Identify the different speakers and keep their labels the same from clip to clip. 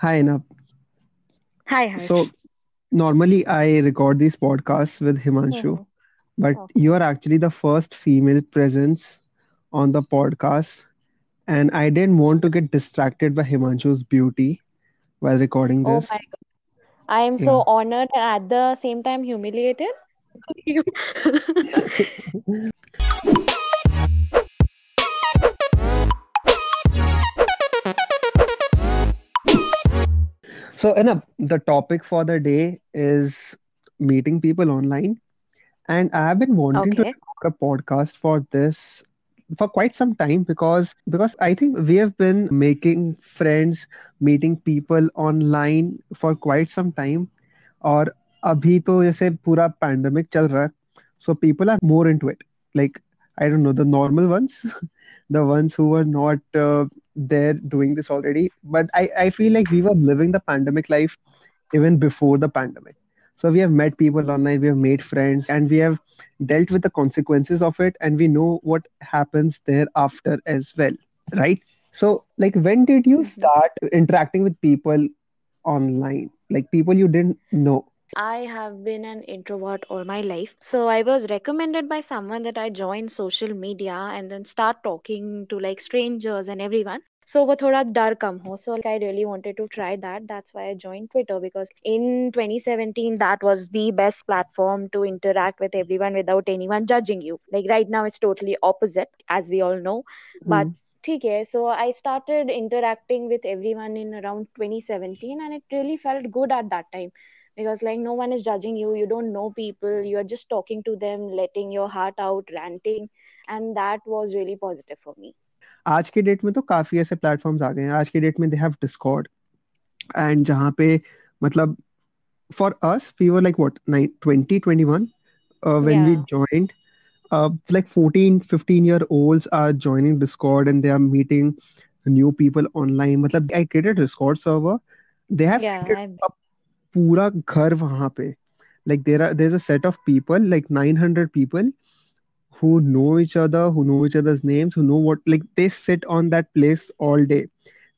Speaker 1: Hi, Nab.
Speaker 2: Hi,
Speaker 1: So normally I record these podcasts with Himanshu, but you are actually the first female presence on the podcast, and I didn't want to get distracted by Himanshu's beauty while recording this.
Speaker 2: Oh
Speaker 1: this.
Speaker 2: my God. I am
Speaker 1: Yeah.
Speaker 2: so honored and at the same time humiliated.
Speaker 1: So, Anab, the topic for the day is meeting people online, and I have been wanting to
Speaker 2: Okay.
Speaker 1: record a podcast for this for quite some time because because I think we have been making friends, meeting people online for quite some time. और अभी तो जैसे पूरा pandemic चल रहा है so people are more into it like I don't know the normal ones the ones who were not uh, there doing this already but I I feel like we were living the pandemic life even before the pandemic. So we have met people online we have made friends and we have dealt with the consequences of it and we know what happens thereafter as well right? So like when did you
Speaker 2: hmm
Speaker 1: start interacting with people online? Like people you didn't know?
Speaker 2: I have been an introvert all my life. So I was recommended by someone that I join social media and then start talking to like strangers and everyone. So वो थोड़ा डर कम हो. So like I really wanted to try that. That's why I joined Twitter because in 2017 that was the best platform to interact with everyone without anyone judging you. Like right now it's totally opposite as we all know. But
Speaker 1: Hmm.
Speaker 2: ठीक है so I started interacting with everyone in around 2017 and it really felt good at that time because like no one is judging you you don't know people you are just talking to them letting your heart out ranting and that was really positive for me
Speaker 1: आज के date में तो काफ़ी ऐसे platforms आ गए हैं आज के डेट में दे हैव डिस्कॉर्ड एंड जहाँ पे मतलब for us we were like what 2021 uh, when we
Speaker 2: yeah
Speaker 1: joined uh, like 14 15 year olds are joining discord and they are meeting new people online मतलब I created a discord server they have
Speaker 2: yeah
Speaker 1: created a पूरा घर वहाँ पे like there are there's a set of people like 900 people who know each other who know each other's names who know what like they sit on that place all day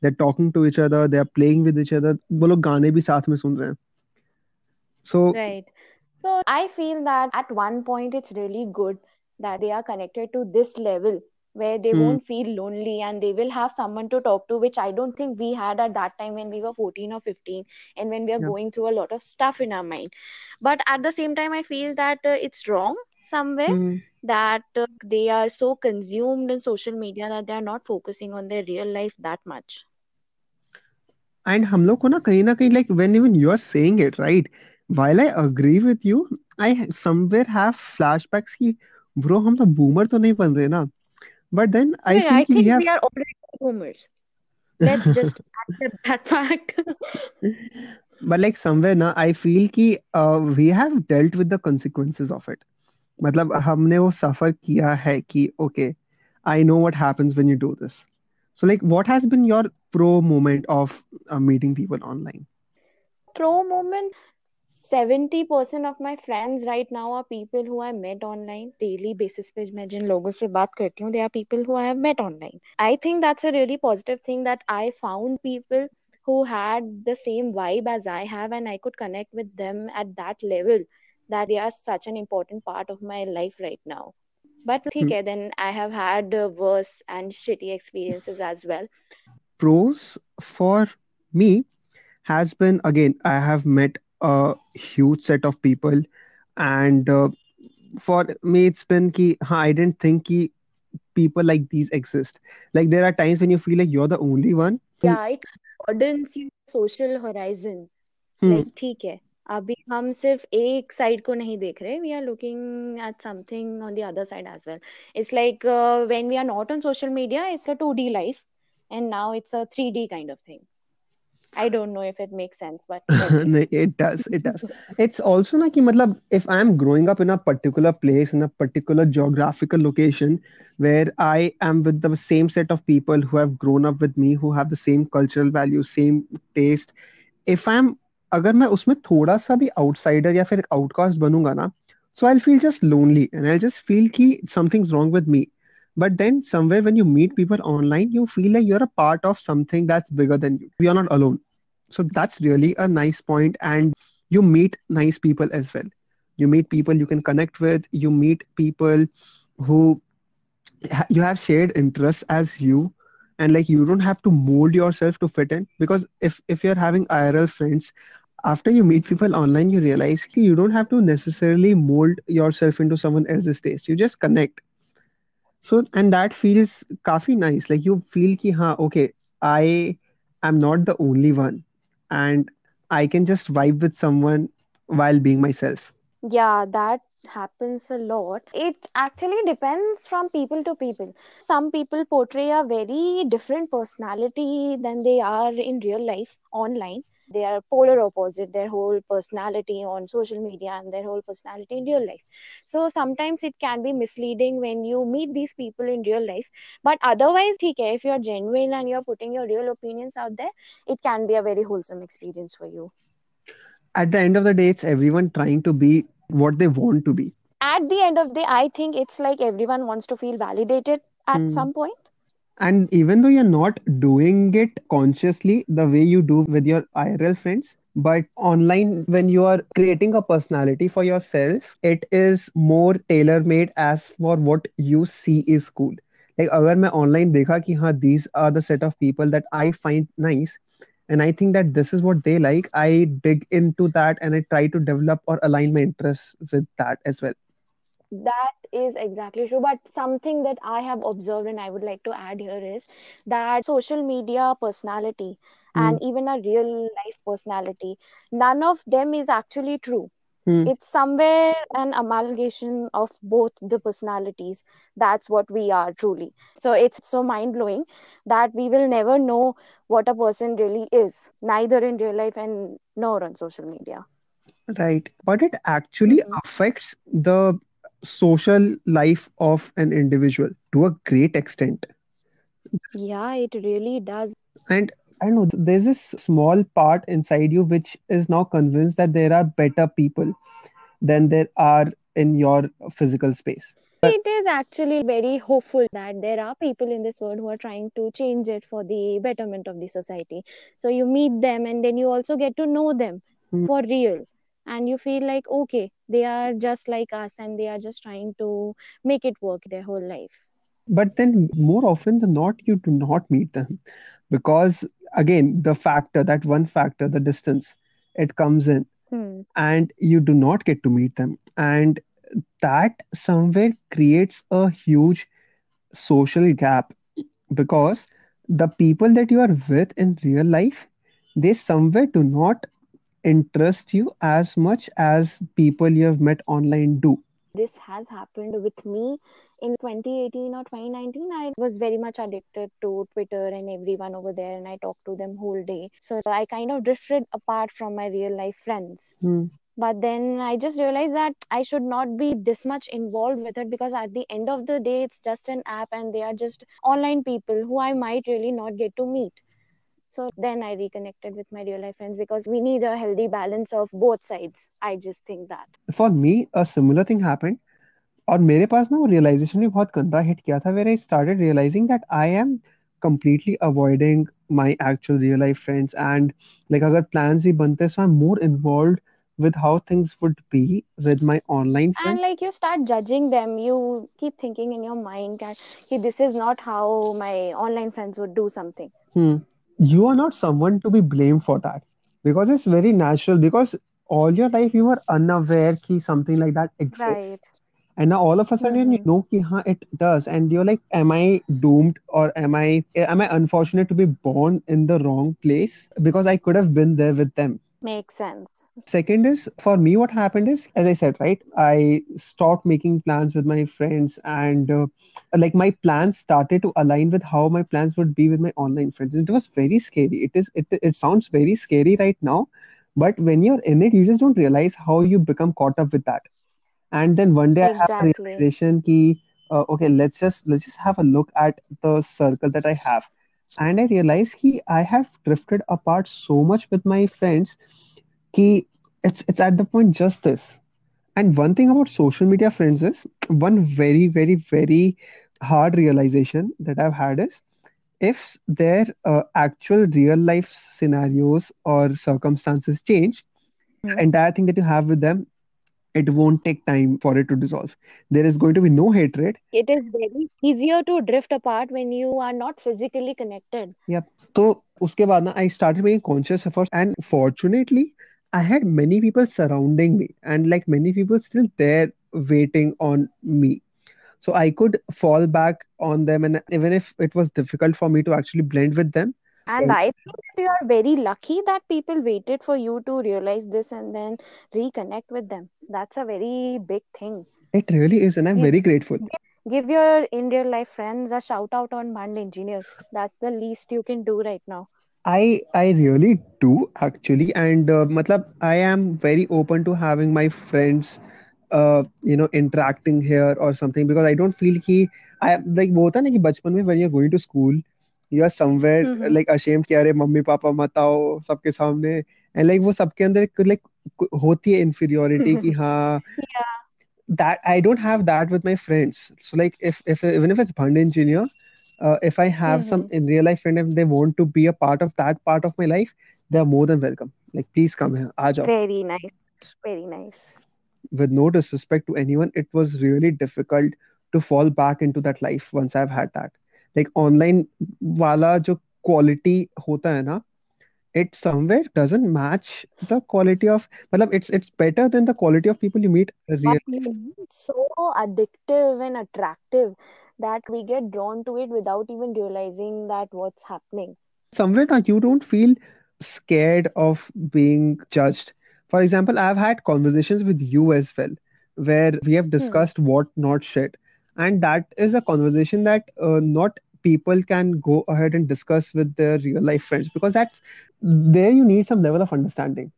Speaker 1: they're talking to each other they're playing with each other वो लोग गाने भी साथ में सुन रहे हैं so
Speaker 2: right so i feel that at one point it's really good that they are connected to this level where they
Speaker 1: hmm,
Speaker 2: won't feel lonely and they will have someone to talk to which i don't think we had at that time when we were 14 or 15 and when we are
Speaker 1: yeah
Speaker 2: going through a lot of stuff in our mind but at the same time i feel that uh, it's wrong somewhere
Speaker 1: hmm.
Speaker 2: that uh, they are so consumed in social media that they are not focusing on their real life that much
Speaker 1: And हम लोग को ना कहीं ना कहीं like when even you are saying it right while I agree with you I somewhere have flashbacks कि bro हम तो boomer तो नहीं बन रहे ना but then I
Speaker 2: yeah
Speaker 1: feel
Speaker 2: i
Speaker 1: कि we
Speaker 2: think we
Speaker 1: have
Speaker 2: are already boomers let's just accept that fact
Speaker 1: but like somewhere ना I feel कि uh, we have dealt with the consequences of it मतलब हमने वो सफ़र किया है कि I know what happens when you do this so like what has been your pro moment of uh, meeting people online
Speaker 2: pro moment 70% of my friends right now are people who I met online daily basis पे मैं जिन लोगों से बात करती हूँ they are people who I have met online I think that's a really positive thing that I found people who had the same vibe as I have and I could connect with them at that level that they are such an important part of my life right now but ठीक है then I have had uh, worse and shitty experiences as well
Speaker 1: pros for me has been again i have met a huge set of people and uh, for me it's been ki huh, i didn't think ki people like these exist like there are times when you feel like you're the only one who
Speaker 2: yeah it broadens your social horizon
Speaker 1: hmm,
Speaker 2: like ठीक है अभी हम सिर्फ एक side को नहीं देख रहे we are looking at something on the other side as well it's like when we are not on social media it's a 2D life and now it's a 3D kind of thing I don't know if it makes sense but okay
Speaker 1: No, it does it does it's also na ki matlab if i'm growing up in a particular place in a particular geographical location where i am with the same set of people who have grown up with me who have the same cultural values same taste if I'm अगर मैं उसमें थोड़ा सा भी outsider या फिर outcast बनूंगा ना so I'll feel just lonely and I'll just feel कि something's wrong with me but then somewhere when you meet people online you feel like you're a part of something that's bigger than you you're not alone so that's really a nice point and you meet nice people as well you meet people you can connect with you meet people who ha- you have shared interests as you and like you don't have to mold yourself to fit in because if if you're having IRL friends after you meet people online you realize ki you don't have to necessarily mold yourself into someone else's taste you just connect so and that feels काफी nice like you feel ki ha okay I am not the only one and I can just vibe with someone while being myself
Speaker 2: Yeah, that happens a lot. It actually depends from people to people. Some people portray a very different personality than they are in real life online they are polar opposite their whole personality on social media and their whole personality in real life. So sometimes it can be misleading when you meet these people in real life but otherwise okay, if you're genuine and you're putting your real opinions out there it can be a very wholesome experience for you.
Speaker 1: At the end of the day it's everyone trying to be what they want to be.
Speaker 2: At the end of the day i think it's like everyone wants to feel validated at
Speaker 1: mm.
Speaker 2: some point
Speaker 1: And even though you're not doing it consciously the way you do with your IRL friends, but online, when you are creating a personality for yourself, it is more tailor-made as for what you see is cool. Like अगर मैं online देखा कि हाँ these are the set of people that I find nice, and I think that this is what they like, I dig into that and I try to develop or align my interests with that as well.
Speaker 2: that is exactly true but something that i have observed and i would like to add here is that social media personality
Speaker 1: Hmm.
Speaker 2: and even a real life personality none of them is actually true
Speaker 1: Hmm.
Speaker 2: it's somewhere an amalgamation of both the personalities that's what we are truly so it's so mind blowing that we will never know what a person really is neither in real life and nor on social media
Speaker 1: Right. But it actually
Speaker 2: Mhm.
Speaker 1: affects the social life of an individual to a great extent.
Speaker 2: yeah it really does
Speaker 1: And I know, there's this small part inside you which is now convinced that there are better people than there are in your physical space.
Speaker 2: it is actually very hopeful that there are people in this world who are trying to change it for the betterment of the society so you meet them and then you also get to know them
Speaker 1: Hmm.
Speaker 2: for real and you feel like okay they are just like us and they are just trying to make it work their whole life
Speaker 1: But then more often than not, you do not meet them because again, the factor, that one factor, the distance, it comes in
Speaker 2: hmm.
Speaker 1: and you do not get to meet them. And that somewhere creates a huge social gap because the people that you are with in real life, they somewhere do not interest you as much as people you have met online do.
Speaker 2: this has happened with me in 2018 or 2019 i was very much addicted to twitter and everyone over there and i talked to them whole day so i kind of drifted apart from my real life friends
Speaker 1: Hmm.
Speaker 2: but then i just realized that i should not be this much involved with it because at the end of the day it's just an app and they are just online people who i might really not get to meet so then i reconnected with my real life friends because we need a healthy balance of both sides i just think that
Speaker 1: For me, a similar thing happened. और मेरे पास ना वो realization भी बहुत गंदा hit किया था where I started realizing that I am completely avoiding my actual real life friends and like अगर plans भी बनते हैं so I'm more involved with how things would be with my online
Speaker 2: and
Speaker 1: friends.
Speaker 2: like you start judging them you keep thinking in your mind that "Hey, this is not how my online friends would do something
Speaker 1: Hmm. you are not someone to be blamed for that. Because it's very natural because all your life you were unaware that something like that exists.
Speaker 2: Right.
Speaker 1: and now all of a sudden mm-hmm.
Speaker 2: you
Speaker 1: know ki, it does. And you're like am i doomed or am i am i unfortunate to be born in the wrong place? Because i could have been there with them.
Speaker 2: Makes sense.
Speaker 1: Second is for me what happened is as I said right I stopped making plans with my friends and uh, like my plans started to align with how my plans would be with my online friends. It was very scary. It is it it sounds very scary right now, but when you're in it, you just don't realize how you become caught up with that. And then one day I have a realization ki uh, okay, let's just let's just have a look at the circle that I have. And I realized ki I have drifted apart so much with my friends it's it's at the point just this. And one thing about social media friends is one very very very hard realization that i've had is if their uh, actual real life scenarios or circumstances change
Speaker 2: hmm.
Speaker 1: entire thing that you have with them it won't take time for it to dissolve. There is going to be no hatred.
Speaker 2: It is very easier to drift apart when you are not physically connected.
Speaker 1: Yeah. so uske baad i started being conscious of first and fortunately I had many people surrounding me and like many people still there waiting on me. So I could fall back on them and even if it was difficult for me to actually blend with them,
Speaker 2: And I think that you are very lucky that people waited for you to realize this and then reconnect with them. That's a very big thing.
Speaker 1: it really is and I'm very grateful.
Speaker 2: give your in real life friends a shout out on Band Engineer. That's the least you can do right now.
Speaker 1: I I really do actually, and uh, matlab, I am very open to having my friends, uh, you know, interacting here or something because I don't feel कि I like वो होता है ना कि बचपन में when you're going to school, you are somewhere uh,
Speaker 2: Mm-hmm.
Speaker 1: like ashamed कि अरे मम्मी पापा मत आओ सबके सामने and like वो सबके अंदर एक like होती है inferiority कि हाँ
Speaker 2: Yeah.
Speaker 1: that I don't have that with my friends. So like if if even if it's band engineer, uh, if i have
Speaker 2: mm-hmm.
Speaker 1: some in real life friend if they want to be a part of that part of my life they are more than welcome. Like please come here. Ajao.
Speaker 2: very nice. Very nice.
Speaker 1: With no disrespect to anyone it was really difficult to fall back into that life once i've had that. Like online wala jo quality hota hai na it somewhere doesn't match the quality of matlab, it's it's better than the quality of people you meet
Speaker 2: Really, it's so addictive and attractive that we get drawn to it without even realizing that what's happening.
Speaker 1: Somewhere that you don't feel scared of being judged. For example i've had conversations with you as well where we have
Speaker 2: hmm.
Speaker 1: discussed hmm. what not shit. And that is a conversation that uh, not people can go ahead and discuss with their real life friends because that's there you need some level of understanding.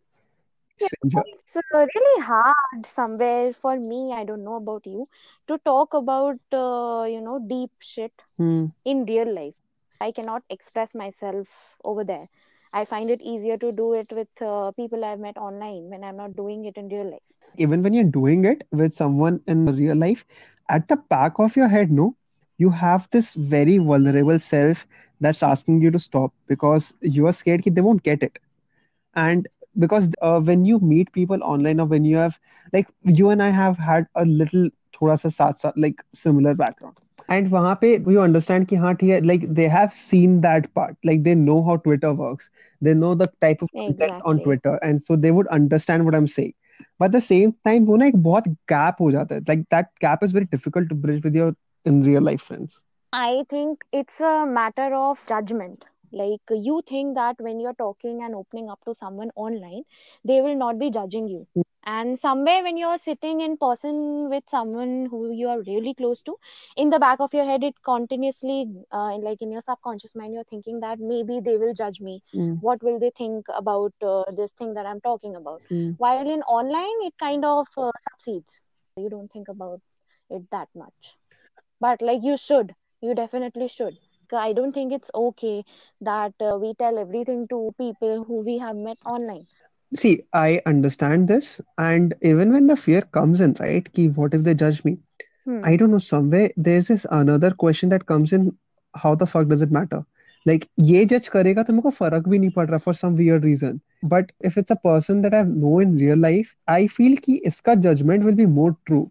Speaker 2: Yeah, it's uh, really hard somewhere for me, I don't know about you, to talk about, uh, you know, deep shit
Speaker 1: Hmm.
Speaker 2: in real life. I cannot express myself over there. I find it easier to do it with uh, people I've met online when I'm not doing it in real life.
Speaker 1: Even when you're doing it with someone in real life, at the back of your head, no, you have this very vulnerable self that's asking you to stop because you are scared that they won't get it. and because uh, when you meet people online or when you have like you and I have had a little थोड़ा सा साथ साथ like similar background and वहाँ पे you understand कि हाँ ठीक है like they have seen that part like they know how Twitter works they know the type of content on
Speaker 2: Exactly.
Speaker 1: Twitter and so they would understand what I'm saying but at the same time वो ना एक बहुत gap हो जाता है like that gap is very difficult to bridge with your in real life friends
Speaker 2: I think it's a matter of judgment. Like you think that when you're talking and opening up to someone online, they will not be judging you. And somewhere when you're sitting in person with someone who you are really close to, in the back of your head, it continuously, uh, like in your subconscious mind, you're thinking that maybe they will judge me.
Speaker 1: Mm,
Speaker 2: What will they think about uh, this thing that I'm talking about?
Speaker 1: mm.
Speaker 2: While in online, it kind of uh, subsides. You don't think about it that much but like you should you definitely should. I don't think it's okay that uh, we tell everything to people who we have met online.
Speaker 1: See i understand this and even when the fear comes in right ki what if they judge me?
Speaker 2: Hmm.
Speaker 1: i don't know somewhere there's this another question that comes in how the fuck does it matter? Like ye judge karega to mujhko farak bhi nahi pad raha for some weird reason. But if it's a person that i know in real life i feel ki iska judgment will be more true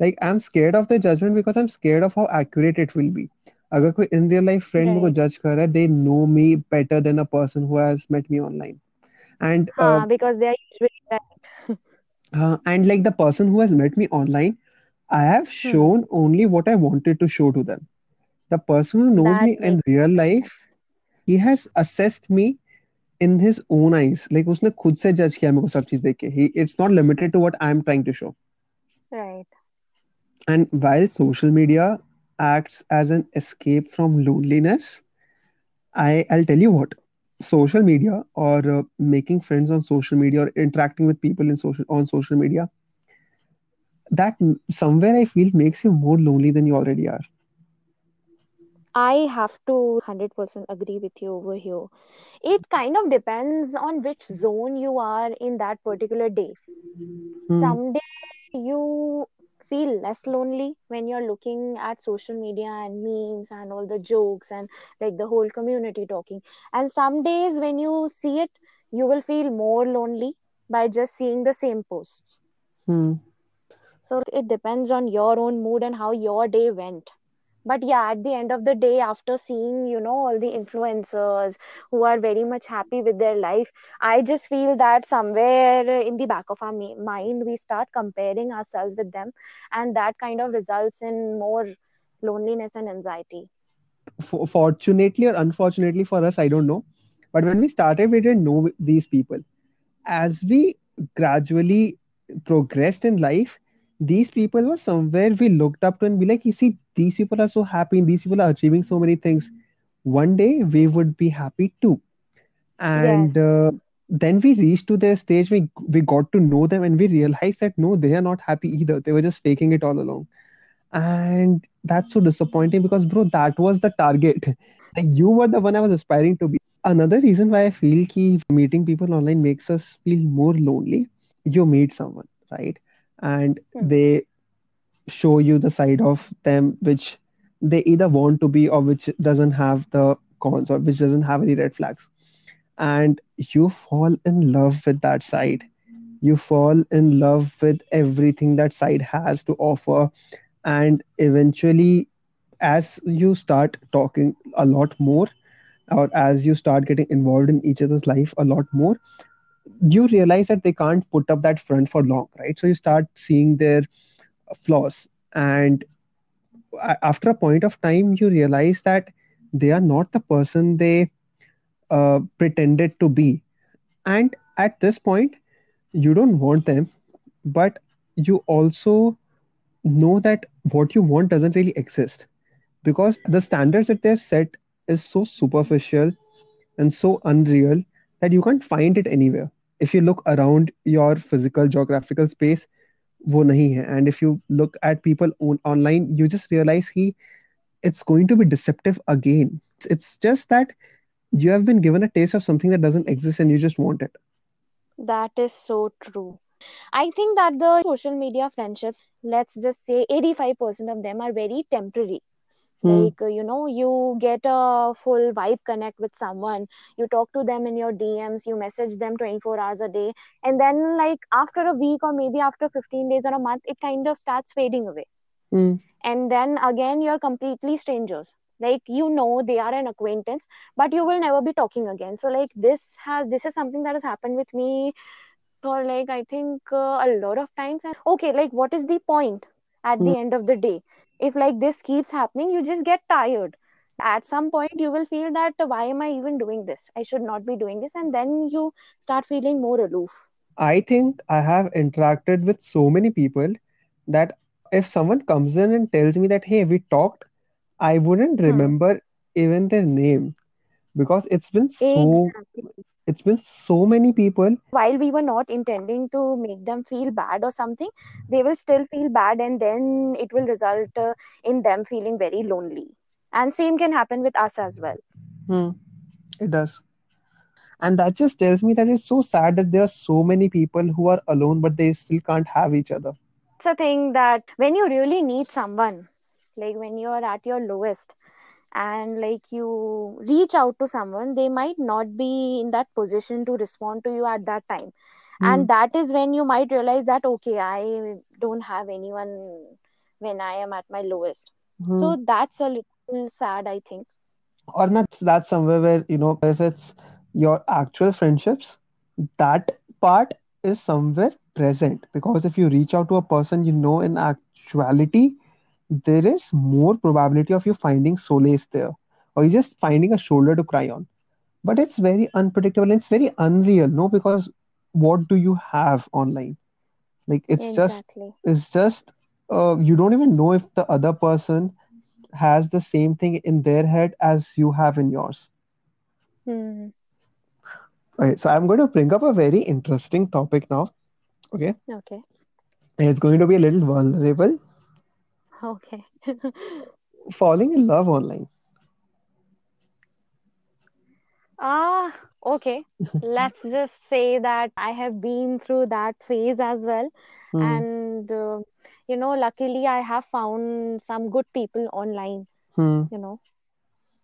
Speaker 1: Like, I'm scared of the judgment because I'm scared of how accurate it will be. अगर कोई in real life friend मेरे को
Speaker 2: right
Speaker 1: judge कर रहा है, they know me better than a person who has met me online. And uh,
Speaker 2: ha because they are usually right
Speaker 1: uh, and like the person who has met me online, I have
Speaker 2: hmm
Speaker 1: shown only what I wanted to show to them. The person who knows
Speaker 2: that
Speaker 1: me in
Speaker 2: makes
Speaker 1: real life, he has assessed me in his own eyes. Like उसने खुद से judge किया मेरे को सब चीज देख के. He, it's not limited to what I'm trying to show.
Speaker 2: right
Speaker 1: and while social media acts as an escape from loneliness, I I'll tell you what. Social media or uh, making friends on social media or interacting with people in social on social media, that somewhere I feel makes you more lonely than you already are.
Speaker 2: i have to 100% agree with you over here it kind of depends on which zone you are in that particular day
Speaker 1: Hmm.
Speaker 2: someday you feel less lonely when you're looking at social media and memes and all the jokes and like the whole community talking. And some days when you see it, you will feel more lonely by just seeing the same posts.
Speaker 1: Hmm.
Speaker 2: So it depends on your own mood and how your day went but yeah at the end of the day after seeing you know all the influencers who are very much happy with their life i just feel that somewhere in the back of our mind we start comparing ourselves with them and that kind of results in more loneliness and anxiety.
Speaker 1: Fortunately or unfortunately for us i don't know. But when we started we didn't know these people. As we gradually progressed in life these people were somewhere we looked up to and be like, you see, these people are so happy and these people are achieving so many things. One day we would be happy too. And
Speaker 2: yes.
Speaker 1: uh, then we reached to their stage, we, we got to know them and we realized that no, they are not happy either. They were just faking it all along. And that's so disappointing because, bro, that was the target. Like you were the one I was aspiring to be. Another reason why I feel that meeting people online makes us feel more lonely. You meet someone, right? And
Speaker 2: hmm.
Speaker 1: they show you the side of them which they either want to be or which doesn't have the cons or which doesn't have any red flags. And you fall in love with that side. You fall in love with everything that side has to offer. And eventually as you start talking a lot more or as you start getting involved in each other's life a lot more you realize that they can't put up that front for long right? So you start seeing their flaws. And after a point of time you realize that they are not the person they uh, pretended to be. And at this point you don't want them but you also know that what you want doesn't really exist. Because the standards that they've set is so superficial and so unreal that you can't find it anywhere if you look around your physical geographical space वो नहीं है and if you look at people on, online you just realize he it's going to be deceptive again it's just that you have been given a taste of something that doesn't exist and you just want it
Speaker 2: that is so true i think that the social media friendships let's just say 85% of them are very temporary
Speaker 1: Hmm.
Speaker 2: like you know you get a full vibe connect with someone you talk to them in your dms you message them 24 hours a day and then like after a week or maybe after 15 days or a month it kind of starts fading away.
Speaker 1: Mm.
Speaker 2: and then again you're completely strangers. Like you know they are an acquaintance but you will never be talking again. So like this has this is something that has happened with me for like i think uh, a lot of times. Okay like what is the point at mm. the end of the day. If like this keeps happening you just get tired. At some point you will feel that why am i even doing this? I should not be doing this and then you start feeling more aloof.
Speaker 1: I think i have interacted with so many people that if someone comes in and tells me that hey we talked i wouldn't hmm. remember even their name because it's been so exactly it's been so many people.
Speaker 2: While we were not intending to make them feel bad or something they will still feel bad and then it will result uh, in them feeling very lonely. And same can happen with us as well.
Speaker 1: Hmm. it does. And that just tells me that it's so sad that there are so many people who are alone but they still can't have each other.
Speaker 2: It's a thing that when you really need someone like when you're at your lowest and like you reach out to someone they might not be in that position to respond to you at that time mm. and that is when you might realize that okay i don't have anyone when i am at my lowest mm. so that's a little sad i think
Speaker 1: or not that's somewhere where you know if it's your actual friendships that part is somewhere present because if you reach out to a person you know in actuality there is more probability of you finding solace there. Or you just finding a shoulder to cry on. But it's very unpredictable and it's very unreal no? Because what do you have online? Like it's exactly. just it's just uh, you don't even know if the other person has the same thing in their head as you have in yours.
Speaker 2: Hmm.
Speaker 1: okay so i'm going to bring up a very interesting topic now okay?
Speaker 2: Okay.
Speaker 1: It's going to be a little vulnerable
Speaker 2: Okay.
Speaker 1: Falling in love online.
Speaker 2: Ah, okay. Let's just say that I have been through that phase as well.
Speaker 1: Hmm.
Speaker 2: And uh, you know, luckily I have found some good people online,
Speaker 1: Hmm.
Speaker 2: you know.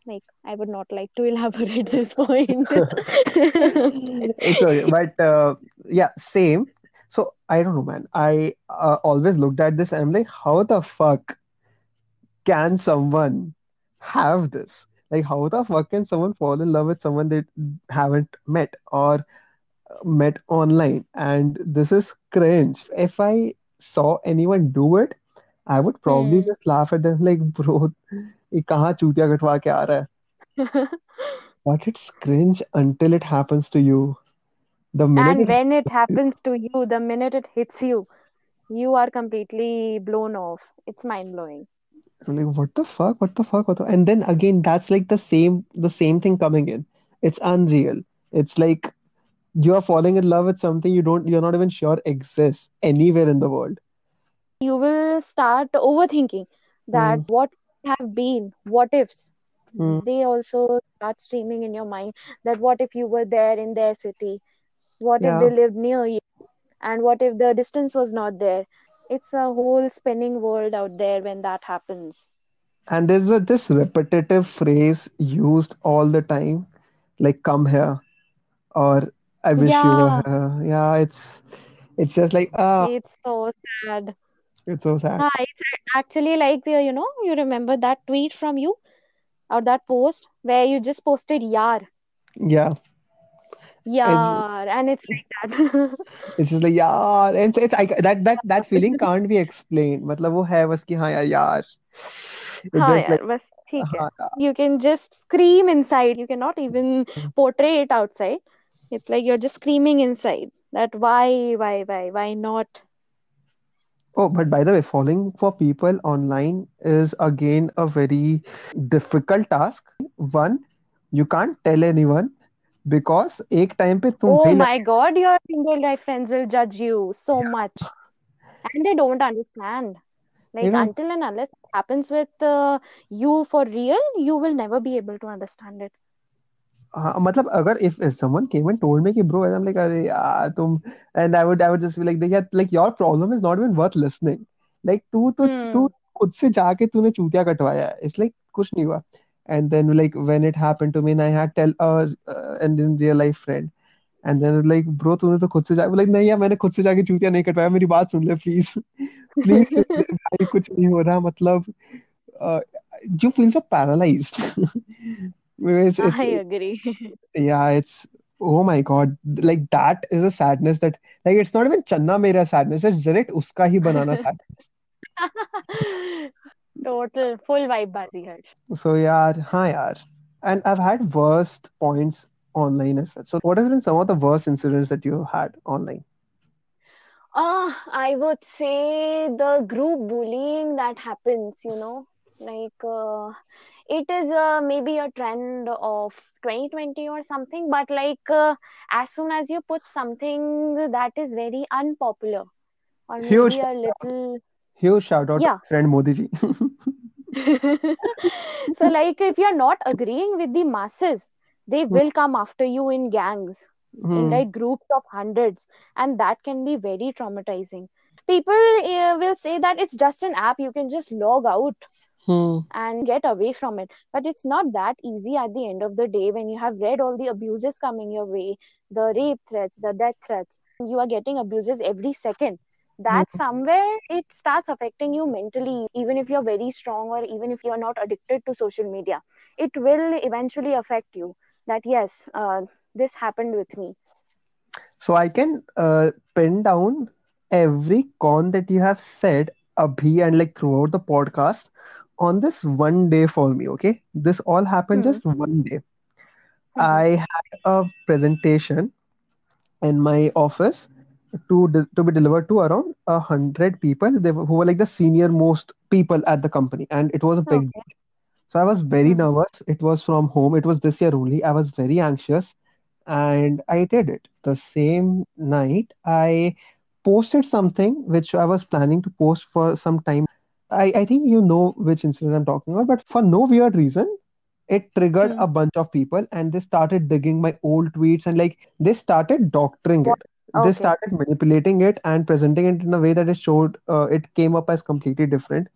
Speaker 2: Like I would not like to elaborate this point.
Speaker 1: It's okay, but uh, yeah, same. So I don't know, man. I uh, always looked at this and I'm like, how the fuck can someone have this? Like, how the fuck can someone fall in love with someone they haven't met or met online? And this is cringe. If I saw anyone do it, I would probably
Speaker 2: Hmm.
Speaker 1: just laugh at them like, bro, ये कहाँ चूतिया कटवा के आ रहा है? But it's cringe until it happens to you. the minute
Speaker 2: And
Speaker 1: it
Speaker 2: when it happens to you, the minute it hits you, you are completely blown off. It's mind blowing.
Speaker 1: I'm like, what the fuck? What the fuck? What the... And then again, that's like the same the same thing coming in. It's unreal. It's like you are falling in love with something you don't you're not even sure exists anywhere in the world.
Speaker 2: You will start overthinking that what have been, what ifs.
Speaker 1: Hmm.
Speaker 2: They also start streaming in your mind that what if you were there in their city? What if they lived near you? And what if the distance was not there? It's a whole spinning world out there when that happens.
Speaker 1: And there's a, this repetitive phrase used all the time, like "come here" or "I wish you were here." Yeah, it's it's just like ah,
Speaker 2: it's so sad.
Speaker 1: it's so sad.
Speaker 2: Ah, it's actually like, uh, you know, you remember that tweet from you or that post where you just posted yar,
Speaker 1: Yeah, it's
Speaker 2: yar, and it's like that.
Speaker 1: it's just like yeah, it's it's I, that that that feeling can't be explained. मतलब वो है बस कि हाँ यार यार. It's
Speaker 2: हाँ
Speaker 1: just like
Speaker 2: यार बस ठीक है
Speaker 1: हाँ यार.
Speaker 2: you can just scream inside you cannot even portray it outside it's like you're just screaming inside that why why why why not
Speaker 1: Oh, but by the way, falling for people online is again a very difficult task. One, you can't tell anyone Because एक time पे तुम
Speaker 2: oh my god your single life friends will judge you so yeah. much and they don't understand like
Speaker 1: even
Speaker 2: until and unless it happens with uh, you for real you will never be able to understand it
Speaker 1: हाँ, मतलब अगर if if someone came and told me कि bro I'm like अरे यार तुम and I would I would just be like देखिए like your problem is not even worth listening like तू तो तू
Speaker 2: hmm
Speaker 1: खुद से जाके तूने चूतिया कटवाया है it's like कुछ नहीं हुआ and then like when it happened to me and i had tell a uh, and in real life friend. And then like bro तूने तो खुद से जा like नहीं यार मैंने खुद से जाके चूतिया नहीं कटवाया मेरी बात सुन ले प्लीज प्लीज भाई कुछ नहीं हो रहा मतलब you feel so paralyzed. it's, it's,
Speaker 2: agree.
Speaker 1: Yeah it's oh my god like that is a sadness that like it's not even Channa Mereya sadness it's direct uska hi banana sadness.
Speaker 2: Total full vibe bazi hai.
Speaker 1: So yeah, hi yaar. And I've had worst points online as well. So what has been some of the worst incidents that you had online?
Speaker 2: Uh, I would say the group bullying that happens, you know, like uh, it is uh, maybe a trend of 2020 or something, but like uh, as soon as you put something that is very unpopular or maybe Huge. a little
Speaker 1: huge shout out to
Speaker 2: yeah.
Speaker 1: friend Modi ji
Speaker 2: So, like if you're not agreeing with the masses, they will come after you in gangs. in
Speaker 1: hmm.
Speaker 2: like groups of hundreds and that can be very traumatizing people uh, will say that it's just an app you can just log out
Speaker 1: Hmm.
Speaker 2: and get away from it but it's not that easy at the end of the day when you have read all the abuses coming your way the rape threats the death threats you are getting abuses every second that somewhere it starts affecting you mentally even if you're very strong or even if you're not addicted to social media. It will eventually affect you that yes uh, this happened with me.
Speaker 1: So I can uh, pin down every con that you have said, Abhi, and like throughout the podcast on this one day for me, okay? This all happened
Speaker 2: hmm.
Speaker 1: just one day.
Speaker 2: hmm.
Speaker 1: I had a presentation in my office to de- to be delivered to around a hundred people they were, who were like the senior most people at the company, and it was a big
Speaker 2: okay
Speaker 1: so I was very
Speaker 2: hmm
Speaker 1: nervous. It was from home. It was this year only. I was very anxious and I did it. The same night, I posted something which I was planning to post for some time. I, I think you know which incident I'm talking about, but for no weird reason, it triggered
Speaker 2: hmm
Speaker 1: a bunch of people and they started digging my old tweets and like they started doctoring
Speaker 2: what
Speaker 1: it they started manipulating it and presenting it in a way that it showed uh, it came up as completely different.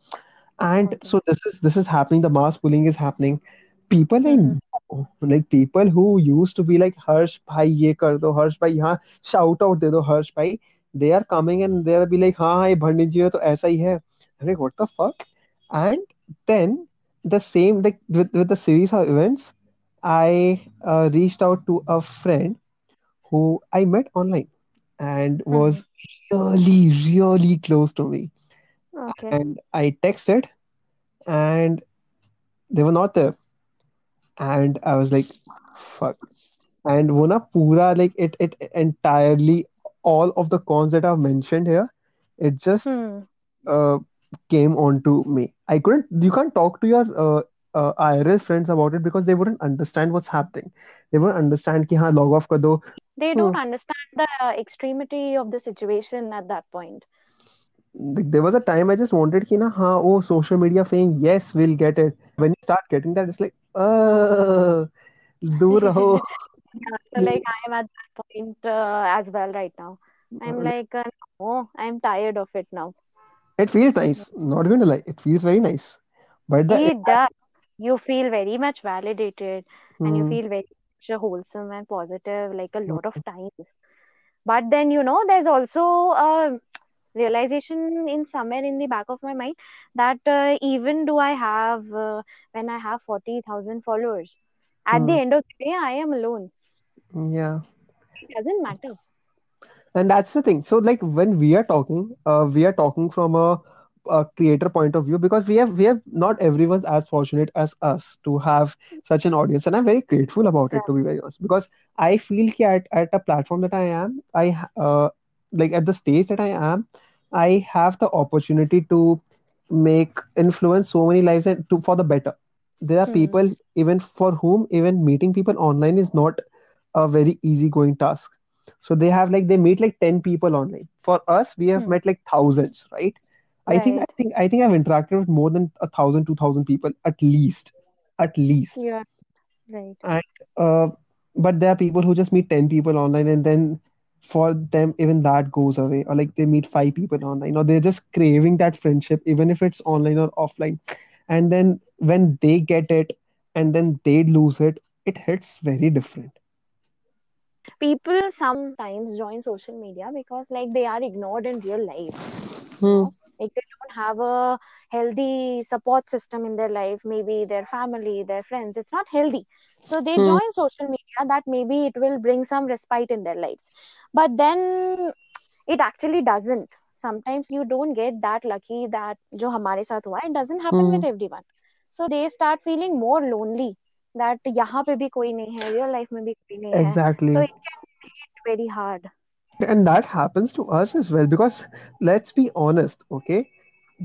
Speaker 1: And
Speaker 2: okay.
Speaker 1: so this is this is happening. The mass bullying is happening. People
Speaker 2: mm-hmm.
Speaker 1: like people who used to be like harsh bhai ye kar do. Harsh bhai yahan shout out de do harsh bhai. They are coming and they'll be like ha ha bhandin ji to aisa hi hai. I'm like what the fuck? And then the same like with with the series of events i uh, reached out to a friend who i met online and
Speaker 2: hmm.
Speaker 1: was really, really close to me.
Speaker 2: Okay.
Speaker 1: And I texted and they were not there. And I was like, fuck. And Wona Pura, like it it entirely all of the cons that I've mentioned here, it just
Speaker 2: hmm.
Speaker 1: uh, came onto me. I couldn't you can't talk to your uh, uh, IRL friends about it because they wouldn't understand what's happening. They wouldn't understand that. log off kar do.
Speaker 2: They don't hmm. understand the uh, extremity of the situation at that point.
Speaker 1: There was a time I just wanted ki na, ha, oh, social media fame, yes, we'll get it. When you start getting that, it's like, uh, do raho.
Speaker 2: yeah, so like. I'm at that point uh, as well right now. I'm
Speaker 1: like,
Speaker 2: uh, no, I'm tired of it now.
Speaker 1: It feels nice. Not even like lie, it feels very nice. But the,
Speaker 2: it does. You feel very much validated and you
Speaker 1: Hmm.
Speaker 2: feel very much wholesome and positive like a
Speaker 1: Hmm.
Speaker 2: lot of times. But then, you know, there's also a realization in somewhere in the back of my mind that uh, even do I have, uh, when I have 40,000 followers, at the
Speaker 1: Hmm.
Speaker 2: end of the day, I am alone.
Speaker 1: Yeah.
Speaker 2: It doesn't matter.
Speaker 1: And that's the thing. So like when we are talking, uh, we are talking from a, a creator point of view because we have we have not everyone's as fortunate as us to have such an audience, and I'm very grateful about it to be very honest. Because I feel ki at at a platform that I am, I uh like at the stage that I am, I have the opportunity to make influence so many lives and to for the better. There are
Speaker 2: Hmm.
Speaker 1: people even for whom even meeting people online is not a very easy going task so they have like they meet like 10 people online for us we have
Speaker 2: Hmm.
Speaker 1: met like thousands right i think I think I think I've interacted with more than a thousand two thousand people at least at least
Speaker 2: Yeah. Right.
Speaker 1: and uh but there are people who just meet 10 people online and then for them even that goes away or like they meet five people online or they're just craving that friendship even if it's online or offline and then when they get it and then they lose it it hits very different
Speaker 2: People sometimes join social media because like they are ignored in real life.
Speaker 1: hmm
Speaker 2: don't have a healthy support system in their life maybe their family their friends it's not healthy. So they
Speaker 1: hmm.
Speaker 2: join social media that maybe it will bring some respite in their lives. But then it actually doesn't. Sometimes you don't get that lucky that jo hamare sath hua it doesn't happen
Speaker 1: hmm.
Speaker 2: with everyone. So they start feeling more lonely that yahan pe bhi koi nahi hai real life mein koi nahi exactly. hai so it can be very hard.
Speaker 1: And that happens to us as well because let's be honest okay?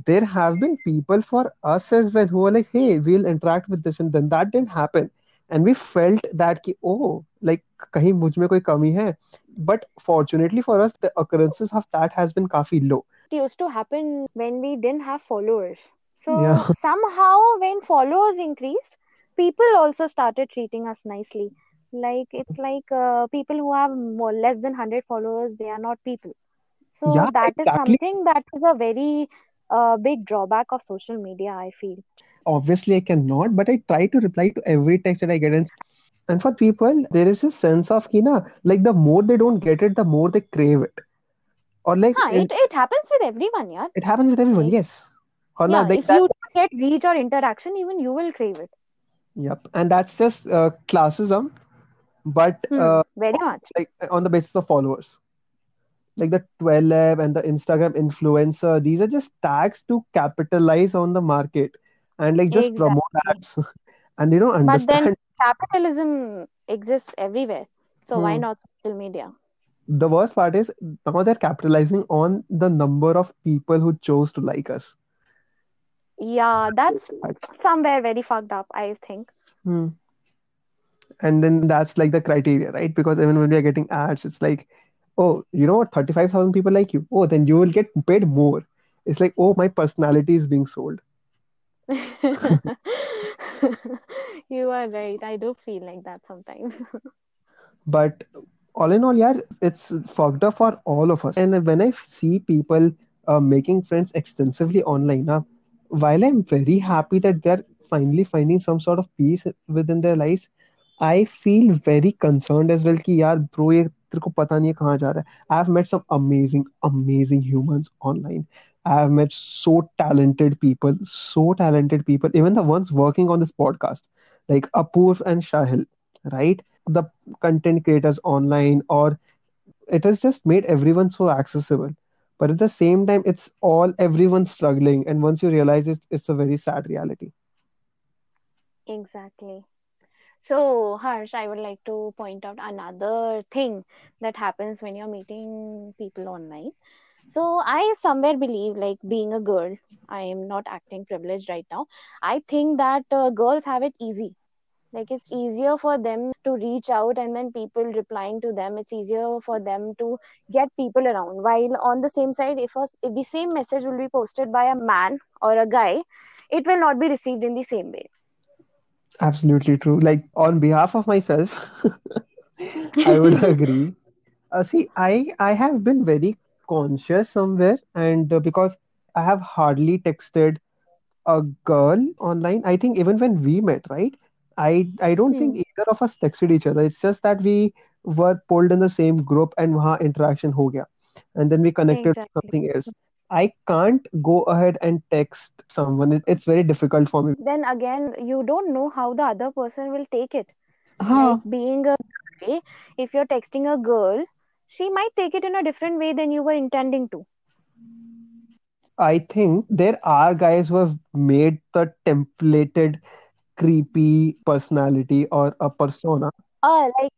Speaker 1: There have been people for us as well who are like, hey, we'll interact with this, and then that didn't happen. And we felt that, ki, oh, like, kahin mujh mein koi kami hai. But fortunately for us, the occurrences of that has been kafi low.
Speaker 2: it used to happen when we didn't have followers.
Speaker 1: Yeah,
Speaker 2: So somehow, when followers increased, people also started treating us nicely. Like it's like uh, people who have more less than 100 followers, they are not people. So
Speaker 1: yeah,
Speaker 2: that is
Speaker 1: exactly.
Speaker 2: something that is a very uh, big drawback of social media, I feel.
Speaker 1: Obviously, I cannot, but I try to reply to every text that I get. And, and for people, there is a sense of, Kina, like the more they don't get it, the more they crave it. Or like
Speaker 2: Huh, it, it happens with everyone, yeah.
Speaker 1: It happens with everyone, yes. Or
Speaker 2: yeah,
Speaker 1: not like
Speaker 2: if
Speaker 1: that.
Speaker 2: you don't get reach or interaction, even you will crave it.
Speaker 1: Yep. And that's just uh, classism, but
Speaker 2: Hmm,
Speaker 1: uh,
Speaker 2: very much.
Speaker 1: like on the basis of followers. Like the 12 and the Instagram influencer, these are just tags to capitalize on the market and like just promote ads. And they don't understand
Speaker 2: But then capitalism exists everywhere. So why
Speaker 1: Hmm.
Speaker 2: not social media?
Speaker 1: The worst part is now they're capitalizing on the number of people who chose to like us.
Speaker 2: Yeah, that's somewhere very fucked up, I think.
Speaker 1: Hmm. And then that's like the criteria, right? Because even when we are getting ads, it's like, oh, you know what, 35,000 people like you. Oh, then you will get paid more. It's like, oh, my personality is being sold.
Speaker 2: you are right. I do feel like that sometimes.
Speaker 1: but all in all, yeah, it's fucked up for all of us. And when I see people uh, making friends extensively online, now, while I'm very happy that they're finally finding some sort of peace within their lives, I feel very concerned as well. Ki, yaar, bro, ye तेरे को पता नहीं है कहाँ जा रहा है. I've met some amazing, amazing humans online. I've met so talented people, so talented people, even the ones working on this podcast, like Apoorv and Shahil, right? The content creators online, or it has just made everyone so accessible. But at the same time, it's all everyone struggling. And once you realize it, it's a very sad reality.
Speaker 2: Exactly. So, Harsh, I would like to point out another thing that happens when you're meeting people online. So, I somewhere believe, like being a girl, I am not acting privileged right now. I think that uh, girls have it easy. Like, it's easier for them to reach out and then people replying to them. It's easier for them to get people around. While on the same side, if, a, if the same message will be posted by a man or a guy, it will not be received in the same way.
Speaker 1: Absolutely true. Like on behalf of myself, I would agree. Uh, see, I I have been very conscious somewhere, and uh, because I have hardly texted a girl online. I think even when we met, right? I I don't
Speaker 2: hmm.
Speaker 1: think either of us texted each other. It's just that we were pulled in the same group and waha interaction ho gaya. and then we connected
Speaker 2: exactly.
Speaker 1: something else. I can't go ahead and text someone. It, it's very difficult for me.
Speaker 2: then again you don't know how the other person will take it like being a guy if you're texting a girl she might take it in a different way than you were intending to
Speaker 1: I think there are guys who have made the templated creepy personality or a persona.
Speaker 2: uh like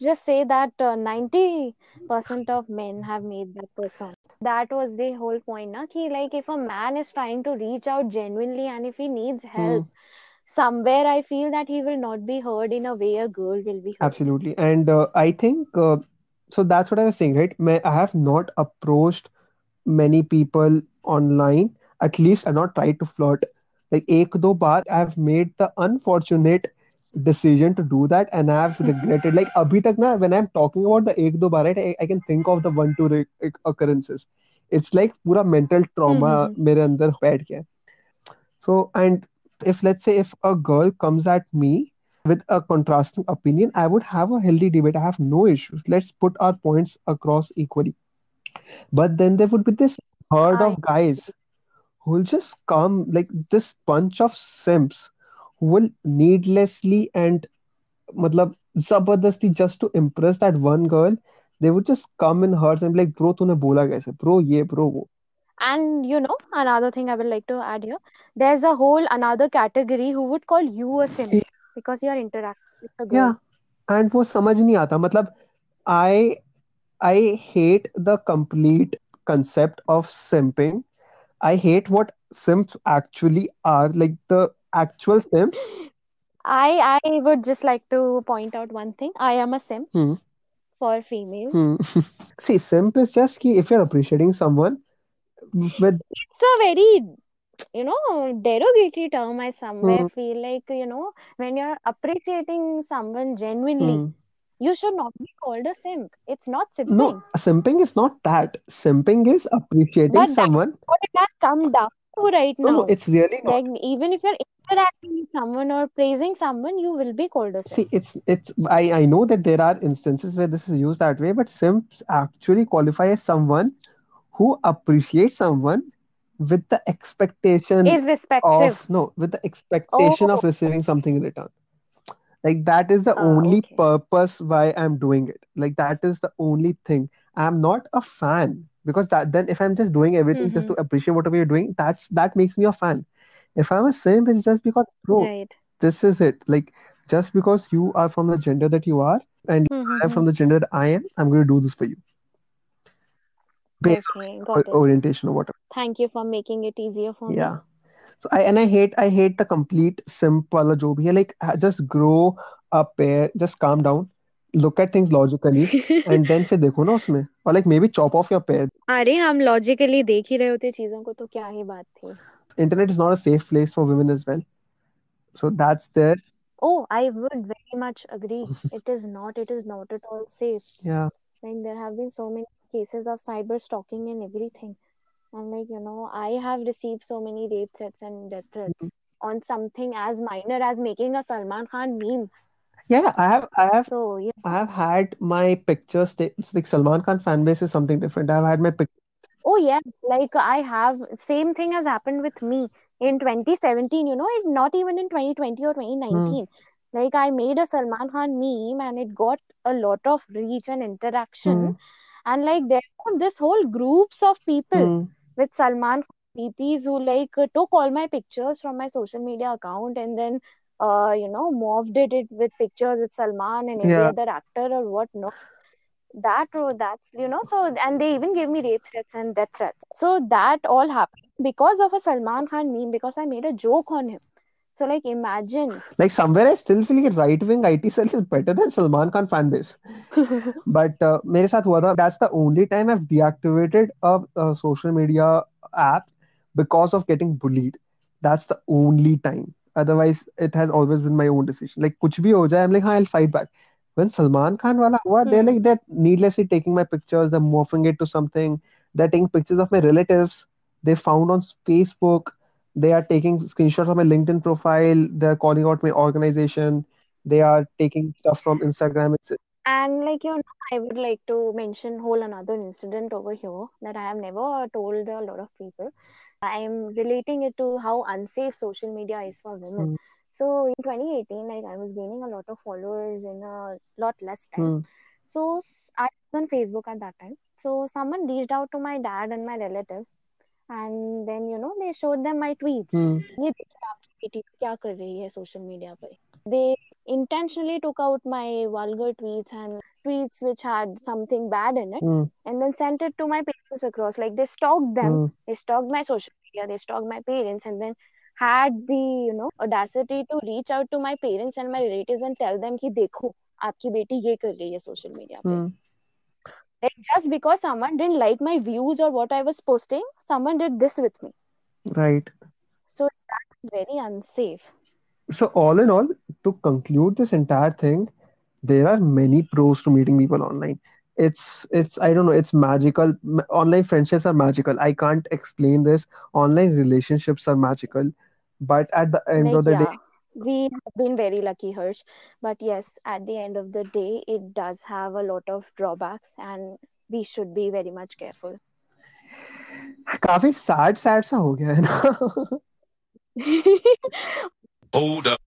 Speaker 2: just say that uh, 90% of men have made that persona that was the whole point na ki like if a man is trying to reach out genuinely and if he needs
Speaker 1: Hmm.
Speaker 2: help somewhere i feel that he will not be heard in a way a girl will be heard
Speaker 1: Absolutely. And uh, I think uh, so that's what I was saying, right? May- I have not approached many people online. At least I've not tried to flirt. Like ek do baar I've made the unfortunate decision to do that and I've regretted. like abhi tak na, when I'm talking about the ek do bar, right, I, I can think of the one two re- occurrences. It's like pura mental trauma mm-hmm. mere. So and if let's say if a girl comes at me with a contrasting opinion, I would have a healthy debate. I have no issues. Let's put our points across equally. But then there would be this herd
Speaker 2: I...
Speaker 1: of guys who'll just come like this bunch of simps will needlessly and matlab zabardasti just to impress that one girl. They would just come in herds and be like, bro, तूने बोला कैसे? Bro, ये, bro, वो.
Speaker 2: And you know, another thing I would like to add here, there's a whole another category who would call you a simp because you are interacting with a
Speaker 1: Yeah,
Speaker 2: girl.
Speaker 1: and वो समझ नहीं आता मतलब I I hate the complete concept of simping. I hate what simps actually are, like the actual simps.
Speaker 2: I I would just like to point out one thing. I am a simp
Speaker 1: Hmm,
Speaker 2: for females.
Speaker 1: hmm. See, simp is just ki if you're appreciating someone with
Speaker 2: It's a very, you know, derogatory term. I somewhere
Speaker 1: hmm,
Speaker 2: feel like, you know, when you're appreciating someone genuinely,
Speaker 1: hmm.
Speaker 2: you should not be called a simp. It's not simping.
Speaker 1: No,
Speaker 2: simping.
Speaker 1: is not that. Simping is appreciating
Speaker 2: But
Speaker 1: someone.
Speaker 2: what it has come down to right
Speaker 1: No, no,
Speaker 2: now.
Speaker 1: it's really not.
Speaker 2: Like even if you're interacting with someone or praising someone, you will be called a simp.
Speaker 1: See, it's it's I I know that there are instances where this is used that way, but simps actually qualify as someone who appreciates someone with the expectation
Speaker 2: Irrespective.
Speaker 1: of no, with the expectation
Speaker 2: Oh,
Speaker 1: of receiving something in return. Like that is the
Speaker 2: uh,
Speaker 1: only
Speaker 2: okay.
Speaker 1: purpose why I'm doing it. Like that is the only thing. I'm not a fan because that then if I'm just doing everything just to
Speaker 2: Mm-hmm.
Speaker 1: appreciate whatever you're doing, that's that makes me a fan. If I'm a simp, it's just because, bro,
Speaker 2: Right.
Speaker 1: this is it. Like just because you are from the gender that you are and I am
Speaker 2: Mm-hmm.
Speaker 1: from the gender that I am, I'm going to do this for you based on
Speaker 2: Okay,
Speaker 1: my
Speaker 2: got it.
Speaker 1: o- orientation or whatever.
Speaker 2: Thank you for making it easier for me.
Speaker 1: Yeah. So I and I hate I hate the complete simp wala jo bhi hai. Like ha- just grow a pair, just calm down, look at things logically, and then फिर देखो ना उसमें or like maybe chop off your pair.
Speaker 2: अरे हम logically देख ही रहे होते चीज़ों को तो क्या ही बात थी
Speaker 1: Internet is not a safe place for women as well. So that's there.
Speaker 2: Oh, I would very much agree. It is not, it is not at all safe.
Speaker 1: Yeah.
Speaker 2: Like there have been so many cases of cyber stalking and everything. And like, you know, I have received so many rape threats and death threats mm-hmm. on something as minor as making a Salman Khan meme.
Speaker 1: Yeah, I have I have
Speaker 2: So, yeah.
Speaker 1: I have had my pictures ta- it's like Salman Khan fan base is something different. I've had my pic
Speaker 2: Oh, yeah. Like I have same thing has happened with me in 2017, you know, it not even in 2020 or
Speaker 1: Hmm.
Speaker 2: 2019. Like I made a Salman Khan meme and it got a lot of reach and interaction.
Speaker 1: Hmm.
Speaker 2: And like there were this whole groups of people
Speaker 1: Hmm.
Speaker 2: with Salman DPs who like uh, took all my pictures from my social media account and then uh you know morphed it, it with pictures with Salman and every
Speaker 1: Yeah.
Speaker 2: other actor or whatnot. That oh, that's you know so and they even gave me rape threats and death threats. So that all happened because of a Salman Khan meme because I made a joke on him. So like imagine.
Speaker 1: Like somewhere I still feel like right wing IT cell is better than Salman Khan fan base. But uh, मेरे साथ हुआ था that's the only time I've deactivated a, a social media app because of getting bullied. That's the only time. otherwise it has always been my own decision. Like kuch bhi ho jaye i'm like i'll fight back. When salman khan wala hua they're
Speaker 2: hmm.
Speaker 1: like they're needlessly taking my pictures they're morphing it to something they're taking pictures of my relatives they found on facebook they are taking screenshots of my linkedin profile they're calling out my organization they are taking stuff from instagram. It's,
Speaker 2: and like you know i would like to mention whole another incident over here that i have never told a lot of people. I am relating it to how unsafe social media is for women.
Speaker 1: Hmm.
Speaker 2: So in 2018, like I was gaining a lot of followers in a lot less time.
Speaker 1: Hmm.
Speaker 2: So s- I was on Facebook at that time. So someone reached out to my dad and my relatives, and then you know they showed them my tweets.
Speaker 1: Hmm.
Speaker 2: ये देखिए आपकी बेटी क्या कर रही है social media पे. They intentionally took out my vulgar tweets and tweets which had something bad in it
Speaker 1: Hmm.
Speaker 2: and then sent it to my parents across. Like they stalked them,
Speaker 1: Hmm.
Speaker 2: they stalked my social media, they stalked my parents, and then had the you know audacity to reach out to my parents and my relatives and tell them कि देखो आपकी बेटी ये कर रही है social media पे.
Speaker 1: Hmm.
Speaker 2: Like just because someone didn't like my views or what I was posting, someone did this with me.
Speaker 1: Right.
Speaker 2: So that's very unsafe.
Speaker 1: So all in all, to conclude this entire thing, there are many pros to meeting people online. It's it's i don't know it's magical. Online friendships are magical. I can't explain this. Online relationships are magical. But at the end
Speaker 2: like,
Speaker 1: of the
Speaker 2: yeah. day we have been very lucky Harsh but yes at the end of the day it does have a lot of drawbacks and we should be very much careful.
Speaker 1: काफी sad sad सा हो गया है ना?
Speaker 3: Hold up.